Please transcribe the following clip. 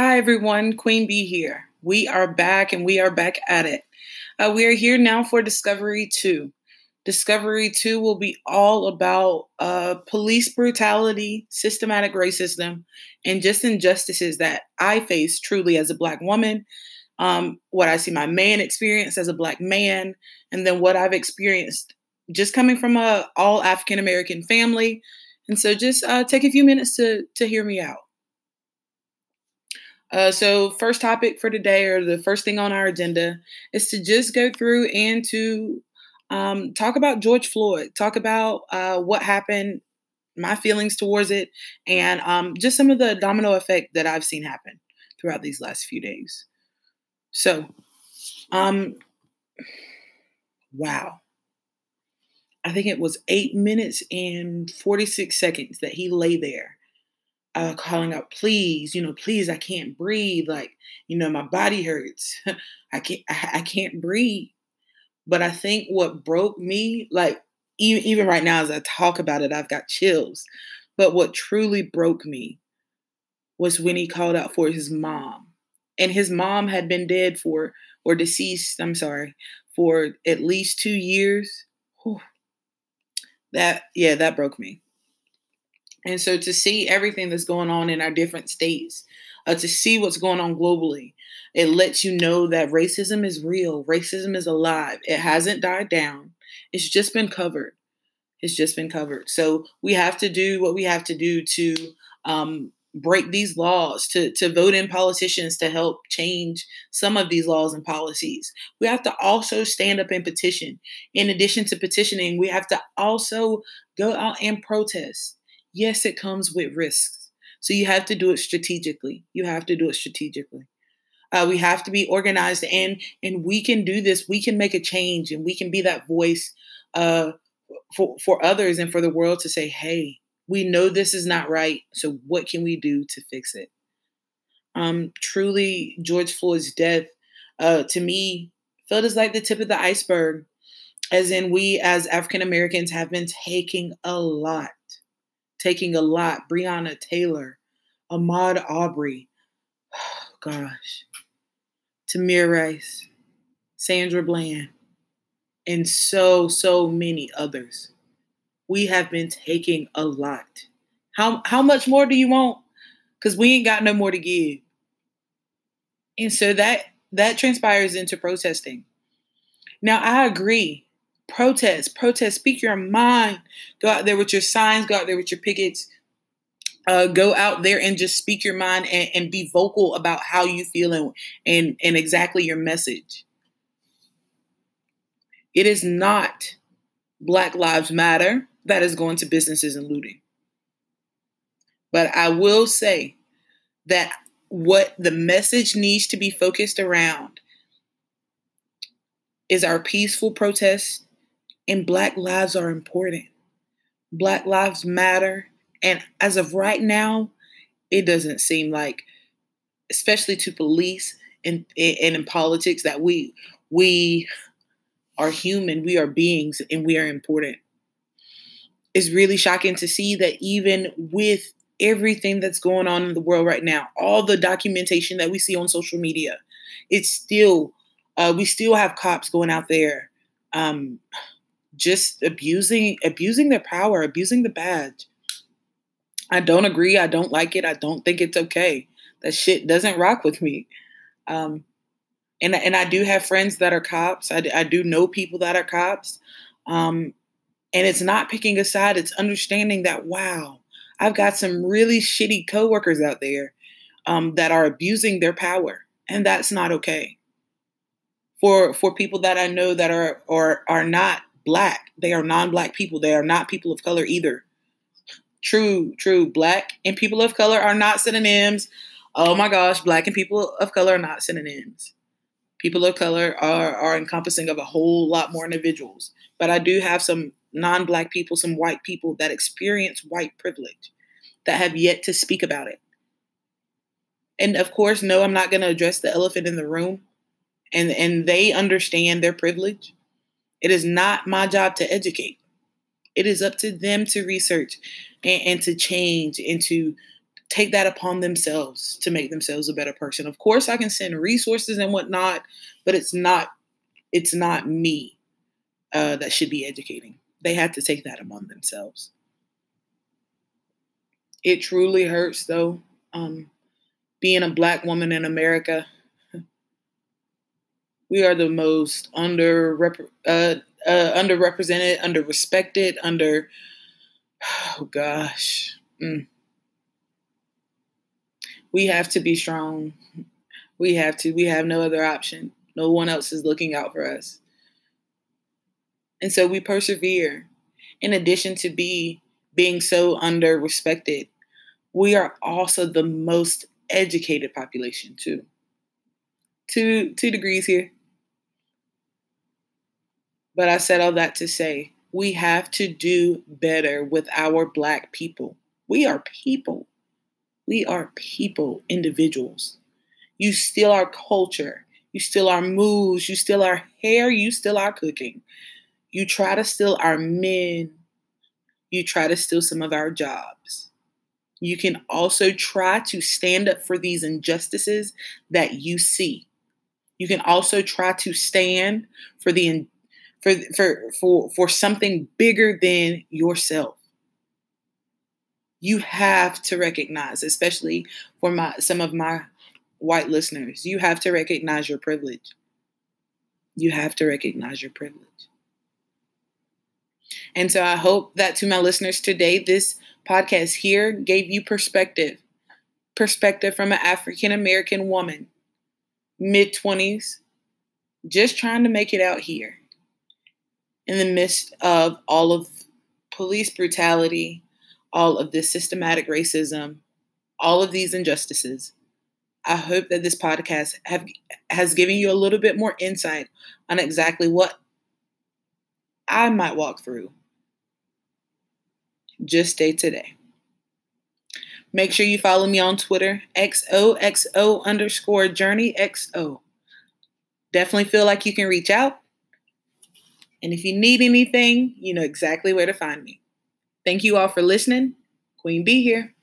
Hi, everyone. Queen Bee here. We are back and we are back at it. Uh, we are here now for Discovery 2. Discovery 2 will be all about uh, police brutality, systematic racism, and just injustices that I face truly as a Black woman, um, what I see my man experience as a Black man, and then what I've experienced just coming from a all African American family. And so just uh, take a few minutes to, to hear me out. Uh, so, first topic for today, or the first thing on our agenda, is to just go through and to um, talk about George Floyd, talk about uh, what happened, my feelings towards it, and um, just some of the domino effect that I've seen happen throughout these last few days. So, um, wow. I think it was eight minutes and 46 seconds that he lay there uh, calling out, please, you know, please, I can't breathe. Like, you know, my body hurts. I can't, I, I, can't breathe. But I think what broke me, like, even, even right now as I talk about it, I've got chills. But what truly broke me was when he called out for his mom. And his mom had been dead for, or deceased, I'm sorry, for at least two years. Whew. That, yeah, that broke me. And so to see everything that's going on in our different states, uh, to see what's going on globally, it lets you know that racism is real. Racism is alive. It hasn't died down. It's just been covered. It's just been covered. So we have to do what we have to do to um, break these laws, to, to vote in politicians to help change some of these laws and policies. We have to also stand up and petition. In addition to petitioning, we have to also go out and protest yes, it comes with risks. So you have to do it strategically. You have to do it strategically. Uh, we have to be organized, and and we can do this. We can make a change, and we can be that voice uh, for for others and for the world to say, "Hey, we know this is not right. So what can we do to fix it?" Um, truly, George Floyd's death, uh, to me, felt as like the tip of the iceberg. As in, we as African Americans have been taking a lot taking a lot. Breonna Taylor, Ahmaud Arbery, oh, gosh, Tamir Rice, Sandra Bland, and so, so many others. We have been taking a lot. How, how much more do you want? Because we ain't got no more to give. And so that that transpires into protesting. Now I agree protest, protest, speak your mind. Go out there with your signs, go out there with your pickets. Uh, go out there and just speak your mind and, and be vocal about how you feel and, and, and exactly your message. It is not Black Lives Matter that is going to businesses and looting. But I will say that what the message needs to be focused around is our peaceful protest and Black lives are important. Black lives matter. And as of right now, it doesn't seem like, especially to police and, and in politics, that we we are human, we are beings, and we are important. It's really shocking to see that even with everything that's going on in the world right now, all the documentation that we see on social media, it's still uh, we still have cops going out there um, just abusing abusing their power, abusing the badge. I don't agree. I don't like it. I don't think it's okay. That shit doesn't rock with me. Um, and and I do have friends that are cops. I, I do know people that are cops. Um, and it's not picking a side. It's understanding that wow, I've got some really shitty coworkers out there um, that are abusing their power, and that's not okay. For for people that I know that are or are not black. They are non-black people. They are not people of color either. True, true. Black and people of color are not synonyms. Oh my gosh, black and people of color are not synonyms. People of color are, are encompassing of a whole lot more individuals. But I do have some non-black people, some white people that experience white privilege that have yet to speak about it. And of course, no, I'm not going to address the elephant in the room. And and they understand their privilege. It is not my job to educate. It is up to them to research and, and to change and to take that upon themselves to make themselves a better person. Of course, I can send resources and whatnot, but it's not it's not me uh, that should be educating. They have to take that among themselves. It truly hurts, though, um, being a black woman in America. We are the most under uh, uh, underrepresented, underrespected, under oh gosh. Mm we have to be strong. We have to. We have no other option. No one else is looking out for us. And so we persevere. In addition to be being so under respected, we are also the most educated population too. Two two degrees here. But I said all that to say we have to do better with our black people. We are people. We are people, individuals. You steal our culture. You steal our moves. You steal our hair. You steal our cooking. You try to steal our men. You try to steal some of our jobs. You can also try to stand up for these injustices that you see. You can also try to stand for the for for for for something bigger than yourself you have to recognize, especially for my some of my white listeners, you have to recognize your privilege. You have to recognize your privilege. And so I hope that to my listeners today, this podcast here gave you perspective. Perspective from an African American woman, mid 20s, just trying to make it out here in the midst of all of police brutality, all of this systematic racism, all of these injustices. I hope that this podcast have has given you a little bit more insight on exactly what I might walk through just day today. Make sure you follow me on Twitter, XOXO underscore journey XO. Definitely feel like you can reach out. And if you need anything, you know exactly where to find me. Thank you all for listening. Queen B here.